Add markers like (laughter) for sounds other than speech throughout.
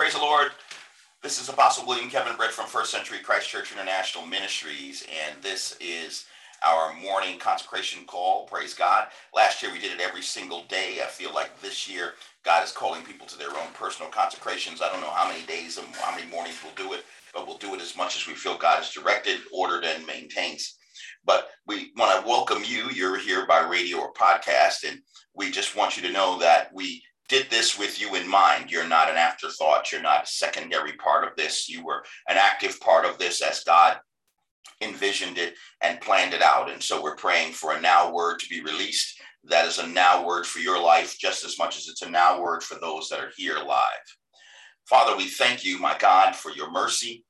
Praise the Lord. This is Apostle William Kevin Britt from First Century Christ Church International Ministries, and this is our morning consecration call. Praise God. Last year we did it every single day. I feel like this year God is calling people to their own personal consecrations. I don't know how many days and how many mornings we'll do it, but we'll do it as much as we feel God has directed, ordered, and maintains. But we want to welcome you. You're here by radio or podcast, and we just want you to know that we did this with you in mind. You're not an afterthought. You're not a secondary part of this. You were an active part of this as God envisioned it and planned it out. And so we're praying for a now word to be released. That is a now word for your life, just as much as it's a now word for those that are here live. Father, we thank you, my God, for your mercy.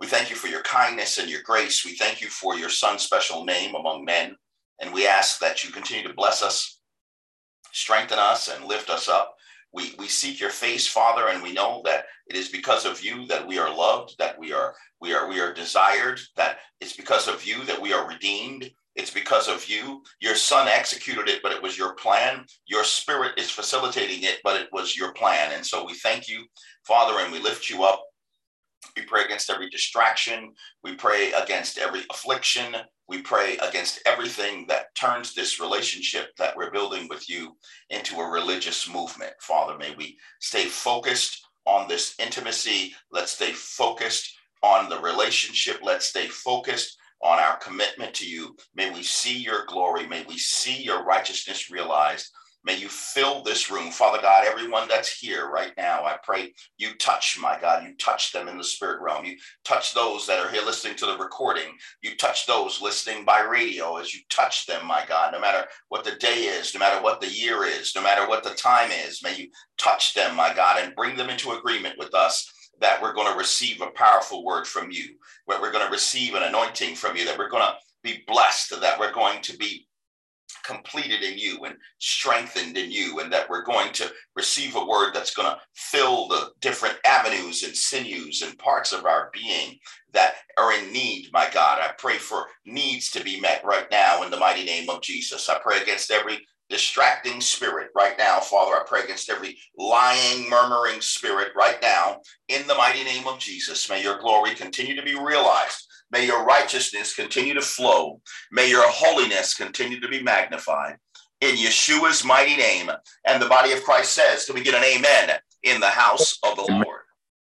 We thank you for your kindness and your grace. We thank you for your son's special name among men. And we ask that you continue to bless us strengthen us and lift us up. We, we seek your face, Father, and we know that it is because of you that we are loved, that we are we are we are desired, that it's because of you that we are redeemed. It's because of you. Your son executed it, but it was your plan. Your spirit is facilitating it, but it was your plan. And so we thank you, Father, and we lift you up. We pray against every distraction. We pray against every affliction. We pray against everything that turns this relationship that we're building with you into a religious movement. Father, may we stay focused on this intimacy. Let's stay focused on the relationship. Let's stay focused on our commitment to you. May we see your glory. May we see your righteousness realized. May you fill this room, Father God, everyone that's here right now. I pray you touch, my God, you touch them in the spirit realm. You touch those that are here listening to the recording. You touch those listening by radio as you touch them, my God, no matter what the day is, no matter what the year is, no matter what the time is. May you touch them, my God, and bring them into agreement with us that we're going to receive a powerful word from you, that we're going to receive an anointing from you, that we're going to be blessed, that we're going to be completed in you and strengthened in you, and that we're going to receive a word that's going to fill the different avenues and sinews and parts of our being that are in need, my God. I pray for needs to be met right now in the mighty name of Jesus. I pray against every distracting spirit right now, Father. I pray against every lying, murmuring spirit right now in the mighty name of Jesus. May your glory continue to be realized May your righteousness continue to flow. May your holiness continue to be magnified. In Yeshua's mighty name. And the body of Christ says, Can we get an amen in the house of the Lord?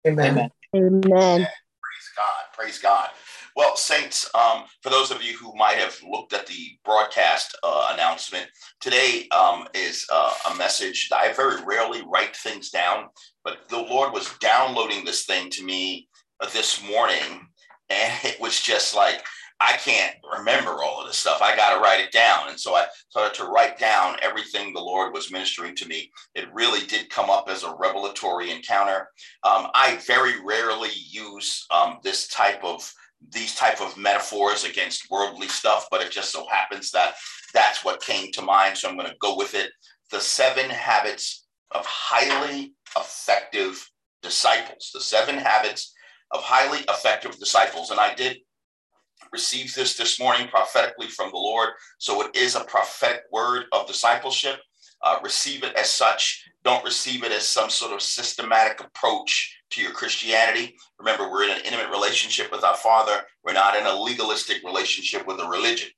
Amen. Amen. Praise God. Praise God. Well, Saints, um, for those of you who might have looked at the broadcast uh, announcement, today um, is uh, a message that I very rarely write things down, but the Lord was downloading this thing to me uh, this morning and it was just like I can't remember all of this stuff. I got to write it down. And so I started to write down everything the Lord was ministering to me. It really did come up as a revelatory encounter. Um, I very rarely use um, this type of these type of metaphors against worldly stuff, but it just so happens that that's what came to mind. So I'm going to go with it. The seven habits of highly effective disciples. The seven habits of highly effective disciples. And I did receive this this morning prophetically from the Lord. So it is a prophetic word of discipleship. Uh, receive it as such. Don't receive it as some sort of systematic approach to your Christianity. Remember, we're in an intimate relationship with our Father. We're not in a legalistic relationship with a religion.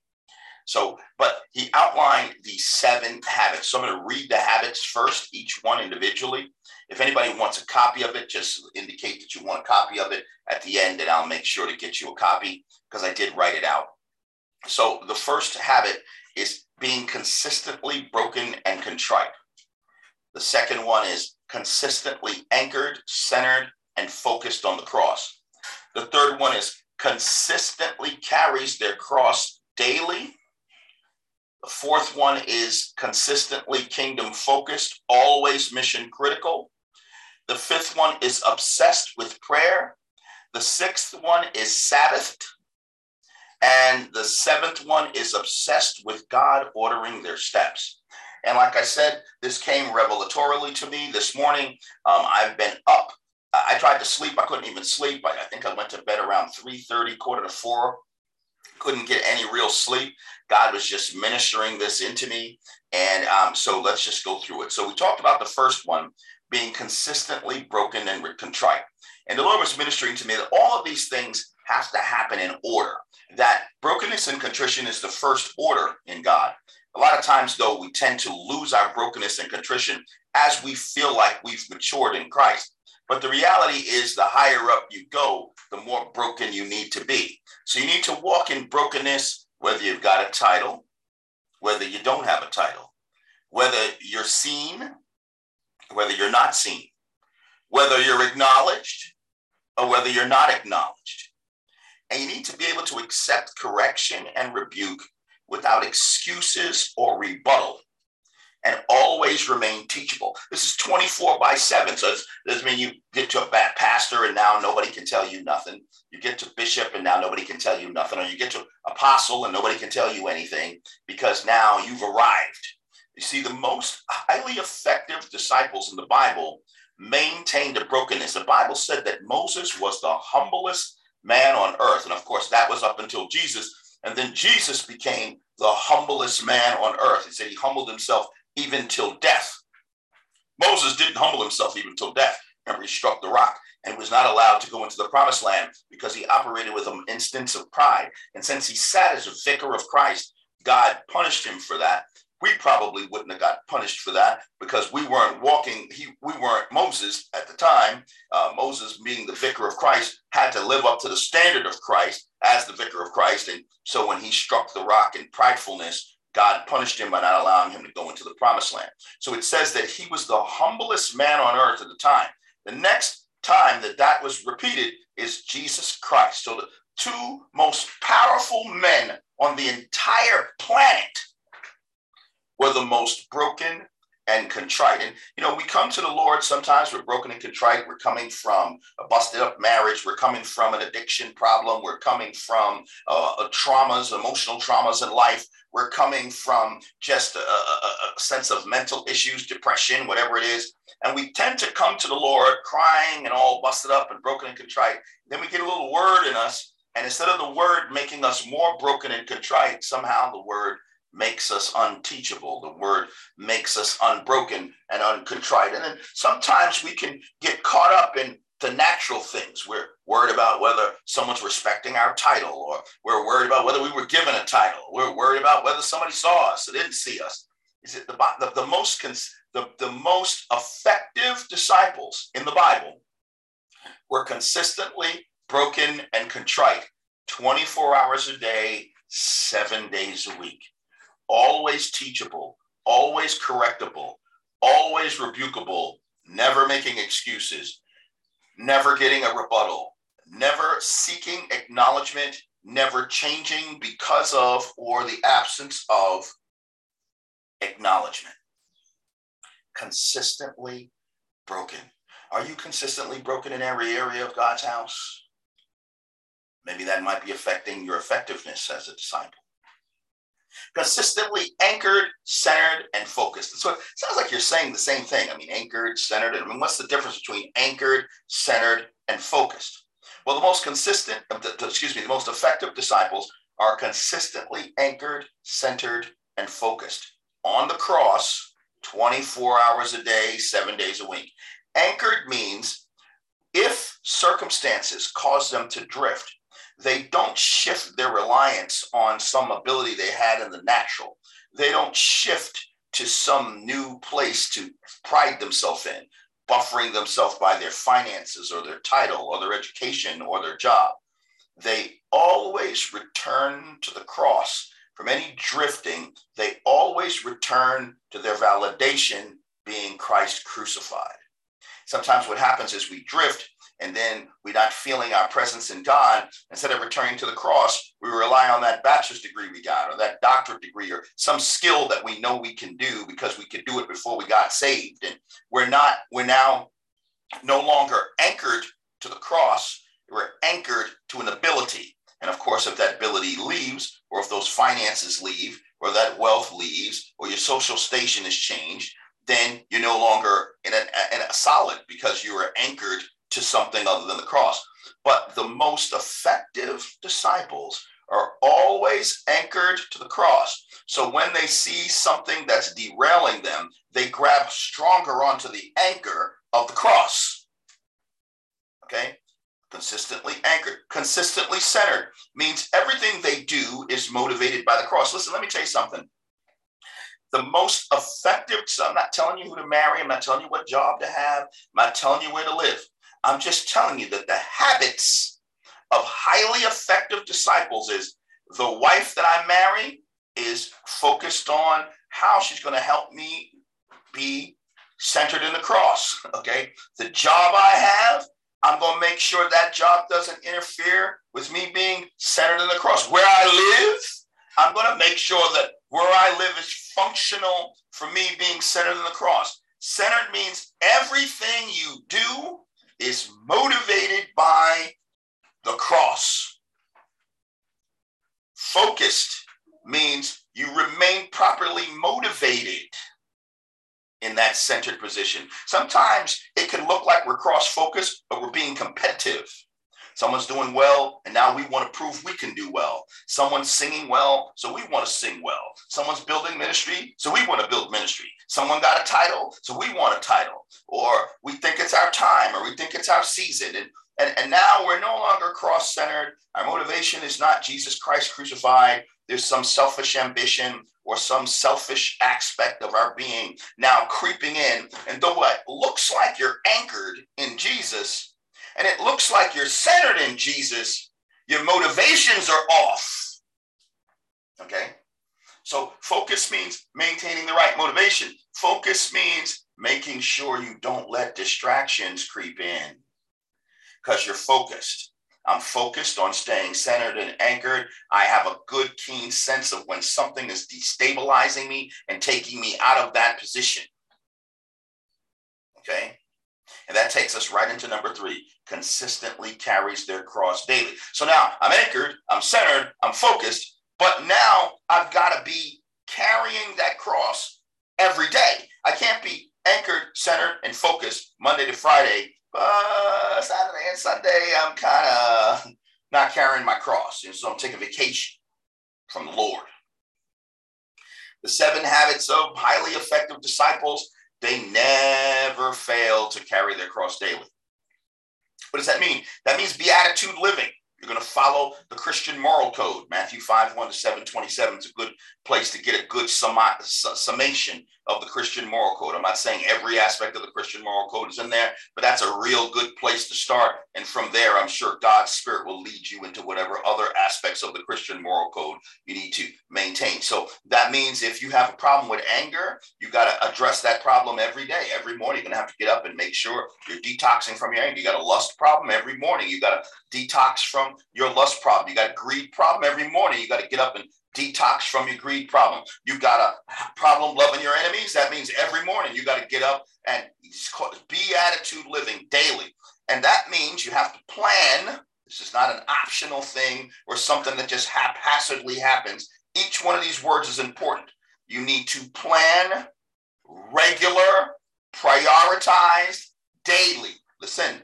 So, but he outlined the seven habits. So I'm going to read the habits first, each one individually. If anybody wants a copy of it, just indicate that you want a copy of it at the end, and I'll make sure to get you a copy because I did write it out. So the first habit is being consistently broken and contrite. The second one is consistently anchored, centered, and focused on the cross. The third one is consistently carries their cross daily the fourth one is consistently kingdom focused, always mission critical. The fifth one is obsessed with prayer. The sixth one is Sabbathed. And the seventh one is obsessed with God ordering their steps. And like I said, this came revelatorily to me this morning. Um, I've been up. I tried to sleep. I couldn't even sleep. I, I think I went to bed around 3:30, quarter to four couldn't get any real sleep. God was just ministering this into me. And um, so let's just go through it. So we talked about the first one being consistently broken and contrite. And the Lord was ministering to me that all of these things have to happen in order. That brokenness and contrition is the first order in God. A lot of times, though, we tend to lose our brokenness and contrition as we feel like we've matured in Christ. But the reality is, the higher up you go, the more broken you need to be. So you need to walk in brokenness, whether you've got a title, whether you don't have a title, whether you're seen, whether you're not seen, whether you're acknowledged, or whether you're not acknowledged. And you need to be able to accept correction and rebuke without excuses or rebuttal and always remain teachable. This is 24 by 7. So this doesn't mean you get to a pastor and now nobody can tell you nothing. You get to bishop and now nobody can tell you nothing. Or you get to apostle and nobody can tell you anything because now you've arrived. You see, the most highly effective disciples in the Bible maintained a brokenness. The Bible said that Moses was the humblest man on earth. And of course, that was up until Jesus. And then Jesus became the humblest man on earth. He said he humbled himself even till death. Moses didn't humble himself even till death. Remember, he struck the rock and was not allowed to go into the promised land because he operated with an instance of pride. And since he sat as a vicar of Christ, God punished him for that we probably wouldn't have got punished for that because we weren't walking he we weren't moses at the time uh, moses being the vicar of christ had to live up to the standard of christ as the vicar of christ. And so when he struck the rock in pridefulness god punished him by not allowing him to go into the promised land. So it says that he was the humblest man on earth at the time. The next time that that was repeated is jesus christ. So the two most powerful men on the entire planet were the most broken and contrite. And, you know, we come to the Lord sometimes we're broken and contrite. We're coming from a busted up marriage. We're coming from an addiction problem. We're coming from uh, traumas, emotional traumas in life. We're coming from just a, a, a sense of mental issues, depression, whatever it is. And we tend to come to the Lord crying and all busted up and broken and contrite. Then we get a little word in us. And instead of the word making us more broken and contrite, somehow the word makes us unteachable. The word makes us unbroken and uncontrite. And then sometimes we can get caught up in the natural things. We're worried about whether someone's respecting our title, or we're worried about whether we were given a title. We're worried about whether somebody saw us or didn't see us. Is it the, the, the most the, the most effective disciples in the Bible were consistently broken and contrite 24 hours a day, seven days a week always teachable, always correctable, always rebukable, never making excuses, never getting a rebuttal, never seeking acknowledgement, never changing because of or the absence of acknowledgement. Consistently broken. Are you consistently broken in every area of God's house? Maybe that might be affecting your effectiveness as a disciple consistently anchored, centered, and focused. So it sounds like you're saying the same thing. I mean, anchored, centered. I mean, what's the difference between anchored, centered, and focused? Well, the most consistent, excuse me, the most effective disciples are consistently anchored, centered, and focused on the cross 24 hours a day, seven days a week. Anchored means if circumstances cause them to drift, they don't shift their reliance on some ability they had in the natural. They don't shift to some new place to pride themselves in, buffering themselves by their finances or their title or their education or their job. They always return to the cross. From any drifting, they always return to their validation being Christ crucified. Sometimes what happens is we drift and then we're not feeling our presence in God, instead of returning to the cross, we rely on that bachelor's degree we got, or that doctorate degree, or some skill that we know we can do because we could do it before we got saved. And we're not, we're now no longer anchored to the cross, we're anchored to an ability. And of course, if that ability leaves, or if those finances leave, or that wealth leaves, or your social station is changed, then you're no longer in a, in a solid because you are anchored to something other than the cross. But the most effective disciples are always anchored to the cross. So when they see something that's derailing them, they grab stronger onto the anchor of the cross. Okay? Consistently anchored, consistently centered means everything they do is motivated by the cross. Listen, let me tell you something. The most effective, so I'm not telling you who to marry, I'm not telling you what job to have, I'm not telling you where to live. I'm just telling you that the habits of highly effective disciples is the wife that I marry is focused on how she's going to help me be centered in the cross. Okay. The job I have, I'm going to make sure that job doesn't interfere with me being centered in the cross. Where I live, I'm going to make sure that where I live is functional for me being centered in the cross. Centered means everything you do is motivated by the cross. Focused means you remain properly motivated in that centered position. Sometimes it can look like we're cross focused, but we're being competitive. Someone's doing well, and now we want to prove we can do well. Someone's singing well, so we want to sing well. Someone's building ministry, so we want to build ministry. Someone got a title, so we want a title. Or we think it's our time, or we think it's our season. And, and, and now we're no longer cross centered. Our motivation is not Jesus Christ crucified. There's some selfish ambition or some selfish aspect of our being now creeping in. And though it looks like you're anchored in Jesus, and it looks like you're centered in Jesus, your motivations are off. Okay? So focus means maintaining the right motivation. Focus means making sure you don't let distractions creep in because you're focused. I'm focused on staying centered and anchored. I have a good, keen sense of when something is destabilizing me and taking me out of that position. Okay? And that takes us right into number three consistently carries their cross daily. So now I'm anchored, I'm centered, I'm focused, but now I've got to be carrying that cross every day. I can't be anchored, centered, and focused Monday to Friday. But Saturday and Sunday, I'm kind of not carrying my cross. And so I'm taking a vacation from the Lord. The seven habits of highly effective disciples they never fail to carry their cross daily. What does that mean? That means beatitude living. You're going to follow the Christian moral code. Matthew 5, 1 to 7, 27 is a good place to get a good summation of the Christian moral code. I'm not saying every aspect of the Christian moral code is in there, but that's a real good place to start. And from there, I'm sure God's Spirit will lead you into whatever other aspects of the Christian moral code you need to maintain. So that means if you have a problem with anger, you got to address that problem every day. Every morning, you're going to have to get up and make sure you're detoxing from your anger. You got a lust problem every morning. You got to detox from your lust problem. You got a greed problem every morning. You got to get up and detox from your greed problem. You got a problem loving your enemies. That means every morning you got to get up and beatitude living daily. And that means you have to plan. This is not an optional thing or something that just haphazardly happens. Each one of these words is important. You need to plan regular, prioritized, daily. Listen,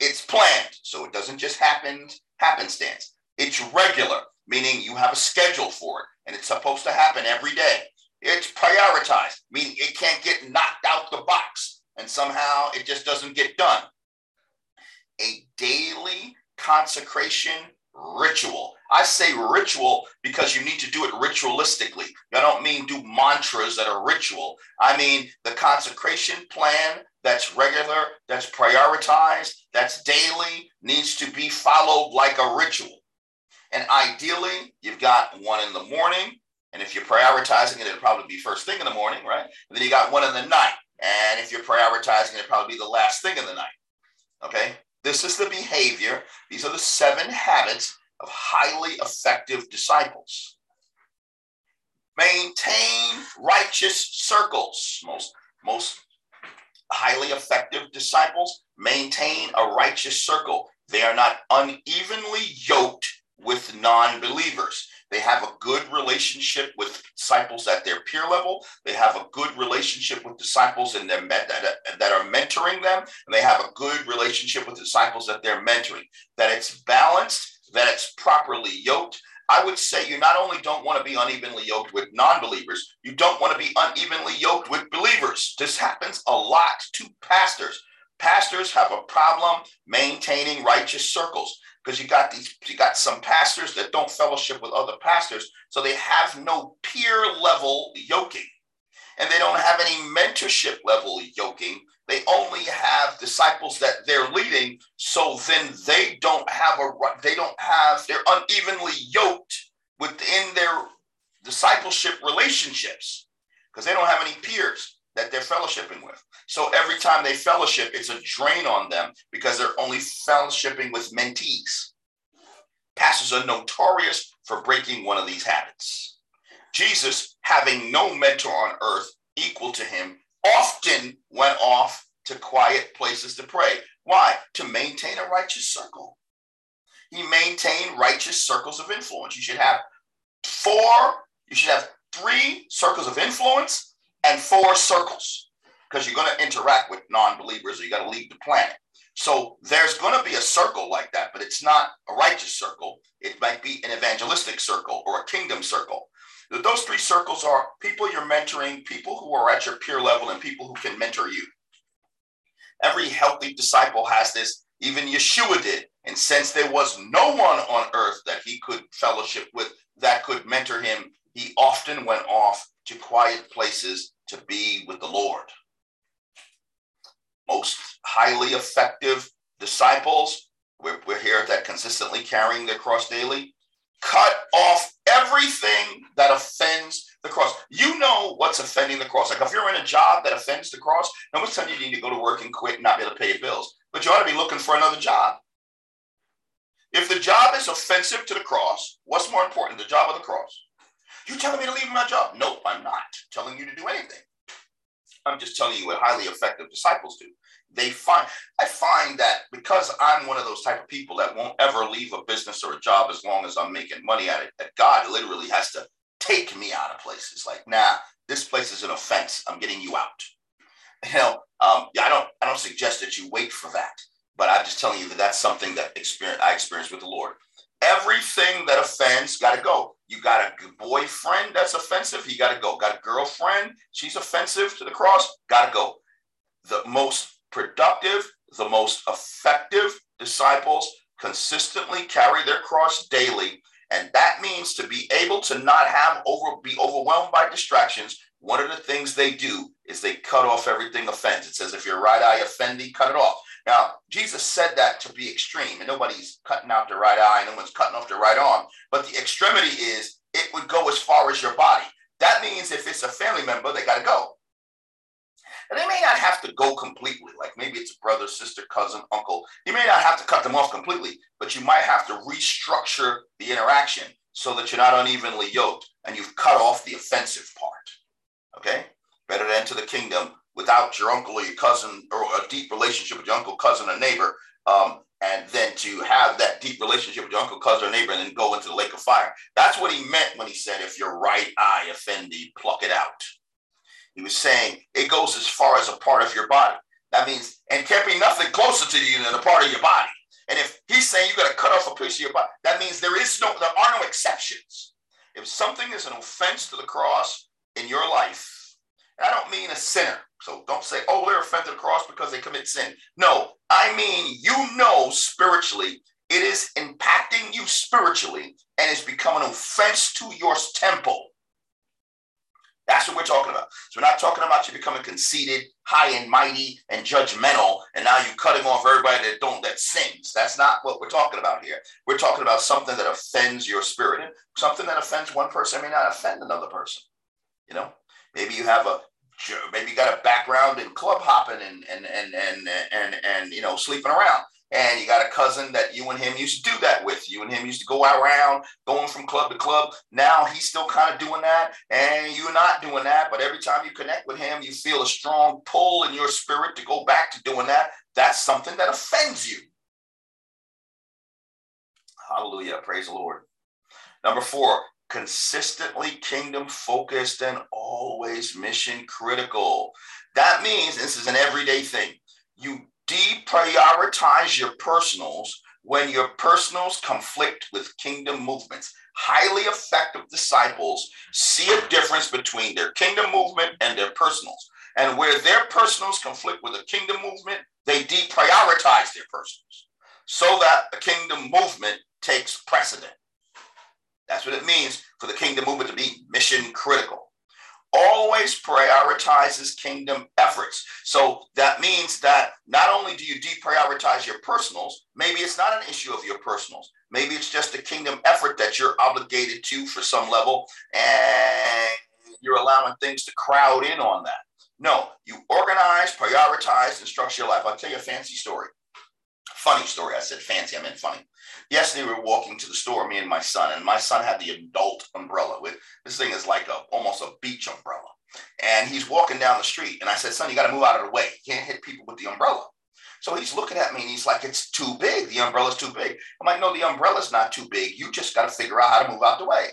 it's planned, so it doesn't just happen happenstance. It's regular meaning you have a schedule for it and it's supposed to happen every day. It's prioritized, meaning it can't get knocked out the box and somehow it just doesn't get done. A daily consecration ritual. I say ritual because you need to do it ritualistically. I don't mean do mantras that are ritual. I mean the consecration plan that's regular, that's prioritized, that's daily, needs to be followed like a ritual. And ideally, you've got one in the morning. And if you're prioritizing it, it'll probably be first thing in the morning, right? And then you got one in the night. And if you're prioritizing it, it'll probably be the last thing in the night. Okay? This is the behavior. These are the seven habits of highly effective disciples. Maintain righteous circles. Most, most highly effective disciples maintain a righteous circle. They are not unevenly yoked with non believers. They have a good relationship with disciples at their peer level. They have a good relationship with disciples in their that, that are mentoring them. And they have a good relationship with disciples that they're mentoring. That it's balanced, that it's properly yoked. I would say you not only don't want to be unevenly yoked with non believers, you don't want to be unevenly yoked with believers. This happens a lot to pastors. Pastors have a problem maintaining righteous circles because you got these you got some pastors that don't fellowship with other pastors so they have no peer level yoking. And they don't have any mentorship level yoking. They only have disciples that they're leading so then they don't have a they don't have they're unevenly yoked within their discipleship relationships because they don't have any peers that they're fellowshipping with. So every time they fellowship, it's a drain on them because they're only fellowshipping with mentees. Pastors are notorious for breaking one of these habits. Jesus, having no mentor on earth equal to him, often went off to quiet places to pray. Why? To maintain a righteous circle. He maintained righteous circles of influence. You should have four, you should have three circles of influence and four circles because you're going to interact with non-believers or you got to leave the planet. So there's going to be a circle like that, but it's not a righteous circle. It might be an evangelistic circle or a kingdom circle. Those three circles are people you're mentoring, people who are at your peer level, and people who can mentor you. Every healthy disciple has this. Even Yeshua did. And since there was no one on earth that he could fellowship with that could mentor him, he often went off to quiet places to be with the Lord. Most highly effective disciples, we're, we're here that consistently carrying their cross daily, cut off everything that offends the cross. You know what's offending the cross. Like if you're in a job that offends the cross, no one's telling you you need to go to work and quit and not be able to pay your bills. But you ought to be looking for another job. If the job is offensive to the cross, what's more important, the job or the cross? You telling me to leave my job? Nope, I'm not telling you to do anything. I'm just telling you what highly effective disciples do. They find I find that because I'm one of those type of people that won't ever leave a business or a job as long as I'm making money at it, that God literally has to take me out of places. Like, nah, this place is an offense. I'm getting you out. You know, um, yeah, I don't I don't suggest that you wait for that, but I'm just telling you that that's something that experience I experienced with the Lord. Everything that offends got to go. You got a boyfriend that's offensive, he got to go. Got a girlfriend, she's offensive to the cross, got to go. The most productive, the most effective disciples consistently carry their cross daily. And that means to be able to not have over be overwhelmed by distractions. One of the things they do is they cut off everything offense. It says, if your right eye offend thee, cut it off. Now, Jesus said that to be extreme, and nobody's cutting out the right eye, no one's cutting off the right arm. But the extremity is it would go as far as your body. That means if it's a family member, they got to go. And they may not have to go completely, like maybe it's a brother, sister, cousin, uncle. You may not have to cut them off completely, but you might have to restructure the interaction so that you're not unevenly yoked and you've cut off the offensive part. Okay? Better to enter the kingdom without your uncle or your cousin or a deep relationship with your uncle, cousin, or neighbor, um, and then to have that deep relationship with your uncle, cousin, or neighbor, and then go into the lake of fire. That's what he meant when he said, if your right eye offend thee, pluck it out. He was saying it goes as far as a part of your body. That means, and can't be nothing closer to you than a part of your body. And if he's saying you got to cut off a piece of your body, that means there is no, there are no exceptions. If something is an offense to the cross in your life, I don't mean a sinner. So don't say, oh, they're offended the cross because they commit sin. No, I mean, you know spiritually, it is impacting you spiritually and it's becoming an offense to your temple. That's what we're talking about. So we're not talking about you becoming conceited, high and mighty, and judgmental, and now you're cutting off everybody that don't that sins. That's not what we're talking about here. We're talking about something that offends your spirit. And something that offends one person may not offend another person. You know, maybe you have a maybe got a background in club hopping and and and and and, and you know sleeping around and you got a cousin that you and him used to do that with. You and him used to go around, going from club to club. Now he's still kind of doing that, and you're not doing that. But every time you connect with him, you feel a strong pull in your spirit to go back to doing that. That's something that offends you. Hallelujah. Praise the Lord. Number four, consistently kingdom focused and always mission critical. That means this is an everyday thing. You deprioritize your personals when your personals conflict with kingdom movements. highly effective disciples see a difference between their kingdom movement and their personals. And where their personals conflict with the kingdom movement, they deprioritize their personals so that the kingdom movement takes precedent. That's what it means for the kingdom movement to be mission critical always prioritizes kingdom efforts. So that means that not only do you deprioritize your personals, maybe it's not an issue of your personals. Maybe it's just a kingdom effort that you're obligated to for some level, and you're allowing things to crowd in on that. No, you organize, prioritize, and structure your life. I'll tell you a fancy story. Funny story. I said fancy, I meant funny. Yesterday we were walking to the store, me and my son, and my son had the adult umbrella. With this thing is like a almost a beach umbrella, and he's walking down the street. And I said, "Son, you got to move out of the way. You can't hit people with the umbrella." So he's looking at me and he's like, "It's too big. The umbrella's too big." I'm like, "No, the umbrella's not too big. You just got to figure out how to move out the way."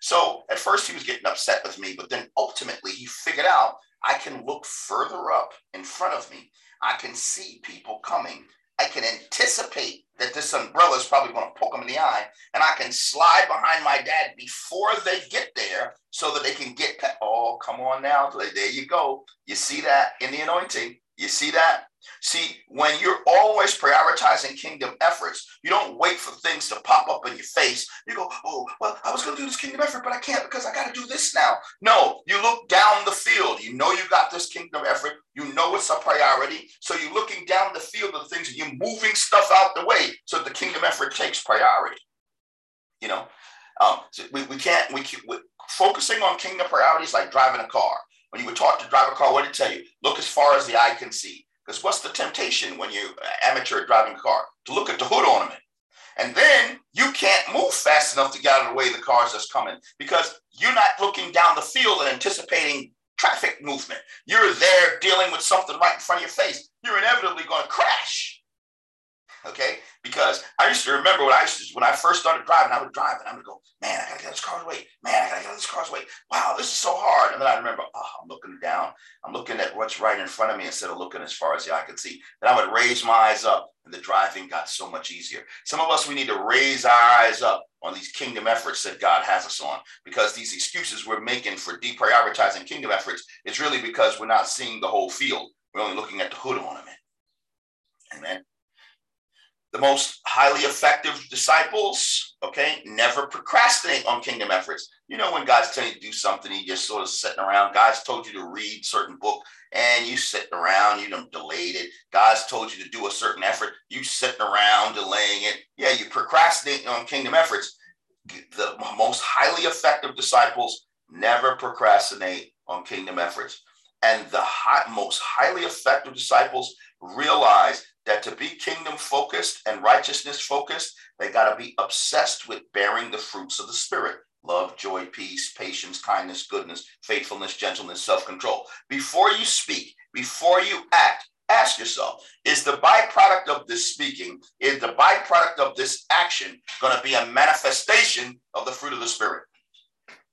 So at first he was getting upset with me, but then ultimately he figured out I can look further up in front of me. I can see people coming I can anticipate that this umbrella is probably going to poke them in the eye, and I can slide behind my dad before they get there so that they can get. Oh, come on now. There you go. You see that in the anointing. You see that? See, when you're always prioritizing kingdom efforts, you don't wait for things to pop up in your face. You go, oh, well, I was going to do this kingdom effort, but I can't because I got to do this now. No, you look down the field. You know you got this kingdom effort. You know it's a priority. So you're looking down the field of things and you're moving stuff out the way so the kingdom effort takes priority. You know, um, so we, we can't, we, keep, focusing on kingdom priorities like driving a car. When you were taught to drive a car, what did it tell you? Look as far as the eye can see. Because what's the temptation when you're uh, amateur driving a car? To look at the hood ornament. And then you can't move fast enough to get out of the way of the cars that's coming because you're not looking down the field and anticipating traffic movement. You're there dealing with something right in front of your face. You're inevitably going to crash. Okay, because I used to remember when I used to, when I first started driving, I would drive and I would go, man, I gotta get this car's way. Man, I gotta get this car's way. Wow, this is so hard. And then I remember, oh, I'm looking down. I'm looking at what's right in front of me instead of looking as far as the eye could see. Then I would raise my eyes up and the driving got so much easier. Some of us, we need to raise our eyes up on these kingdom efforts that God has us on because these excuses we're making for deprioritizing kingdom efforts is really because we're not seeing the whole field. We're only looking at the hood ornament. Amen the most highly effective disciples, okay, never procrastinate on kingdom efforts. You know, when God's telling you to do something, you just sort of sitting around. God's told you to read certain book and you sitting around, you know, delayed it. God's told you to do a certain effort, you sitting around delaying it. Yeah, you procrastinate on kingdom efforts. The most highly effective disciples never procrastinate on kingdom efforts. And the high, most highly effective disciples realize that to be kingdom focused and righteousness focused, they got to be obsessed with bearing the fruits of the Spirit love, joy, peace, patience, kindness, goodness, faithfulness, gentleness, self control. Before you speak, before you act, ask yourself is the byproduct of this speaking, is the byproduct of this action going to be a manifestation of the fruit of the Spirit?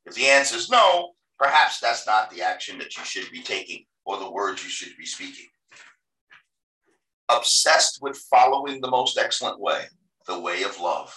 If the answer is no, perhaps that's not the action that you should be taking or the words you should be speaking obsessed with following the most excellent way, the way of love.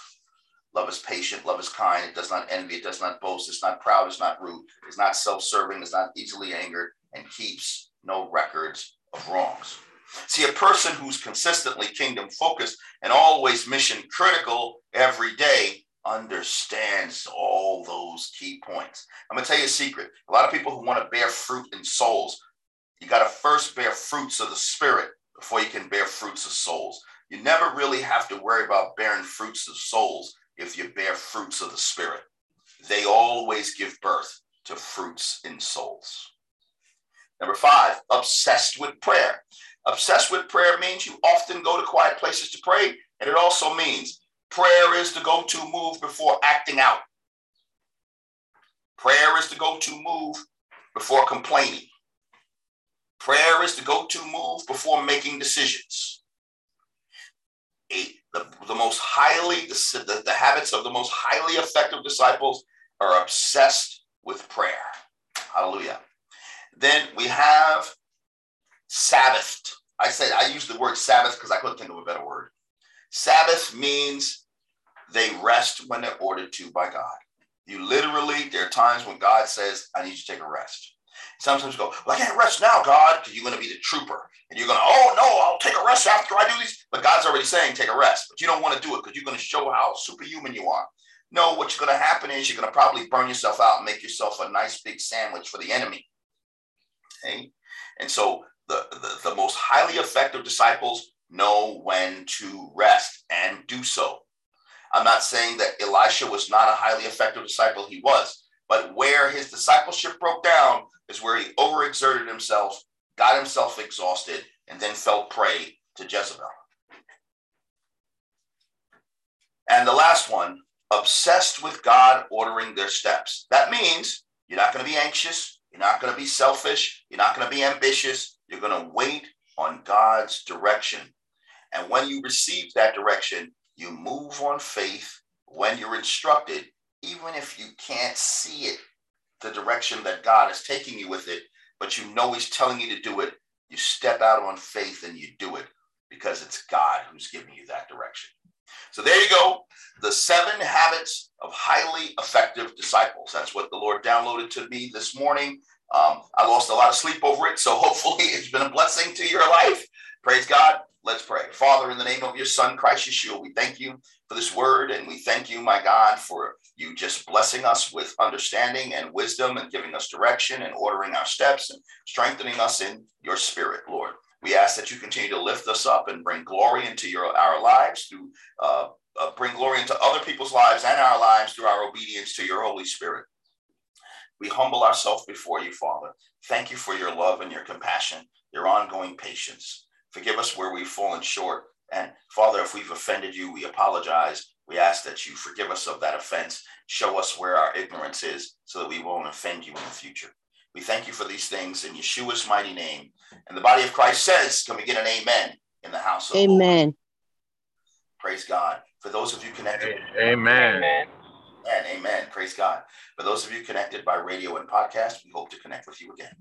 Love is patient, love is kind, it does not envy, it does not boast, it's not proud, it's not rude, it's not self serving, it's not easily angered, and keeps no records of wrongs. See, a person who's consistently kingdom focused and always mission critical every day understands all those key points. I'm going to tell you a secret. A lot of people who want to bear fruit in souls, you got to first bear fruits of the Spirit before you can bear fruits of souls. You never really have to worry about bearing fruits of souls if you bear fruits of the Spirit. They always give birth to fruits in souls. Number five, obsessed with prayer. Obsessed with prayer means you often go to quiet places to pray, and it also means prayer is the go to move before acting out. Prayer is the go to move before complaining. Prayer is the go to move before making decisions. A, the, the most highly, the, the, the habits of the most highly effective disciples are obsessed with prayer. Hallelujah. Then we have Sabbath. I said, I use the word Sabbath because I couldn't think of a better word. Sabbath means they rest when they're ordered to by God. You literally, there are times when God says, I need you to take a rest. Sometimes go, well, I can't rest now, God, because you're going to be the trooper. And you're going to, oh, no, I'll take a rest after I do these. But God's already saying, take a rest. But you don't want to do it because you're going to show how superhuman you are. No, what's going to happen is you're going to probably burn yourself out and make yourself a nice big sandwich for the enemy. Okay? And so the, the, the most highly effective disciples know when to rest and do so. I'm not saying that Elisha was not a highly effective disciple, he was. But where his discipleship broke down is where he overexerted himself, got himself exhausted, and then fell prey to Jezebel. And the last one, obsessed with God ordering their steps. That means you're not going to be anxious, you're not going to be selfish, you're not going to be ambitious. You're going to wait on God's direction. And when you receive that direction, you move on faith when you're instructed, even if you can't see it, the direction that God is taking you with it, but you know He's telling you to do it. You step out on faith and you do it because it's God who's giving you that direction. So there you go. The seven habits of highly effective disciples. That's what the Lord downloaded to me this morning. Um, I lost a lot of sleep over it. So (laughs) hopefully it's been a blessing to your life. Praise God. Let's pray. Father, in the name of your Son, Christ Yeshua, we thank you for this word. And we thank you, my God, for you just blessing us with understanding and wisdom and giving us direction and ordering our steps and strengthening us in your spirit, Lord. We ask that you continue to lift us up and bring glory into your our lives through uh, uh, bring glory into other people's lives and our lives through our obedience to your Holy Spirit. We humble ourselves before you, Father. Thank you for your love and your compassion, your ongoing patience. Forgive us where we've fallen short. And Father, if we've offended you, we apologize. We ask that you forgive us of that offense. Show us where our ignorance is so that we won't offend you in the future. We thank you for these things in Yeshua's mighty name. And the body of Christ says, Can we get an amen in the house of Amen. Praise God. For those of you connected, amen. amen. And amen. Praise God. For those of you connected by radio and podcast, we hope to connect with you again.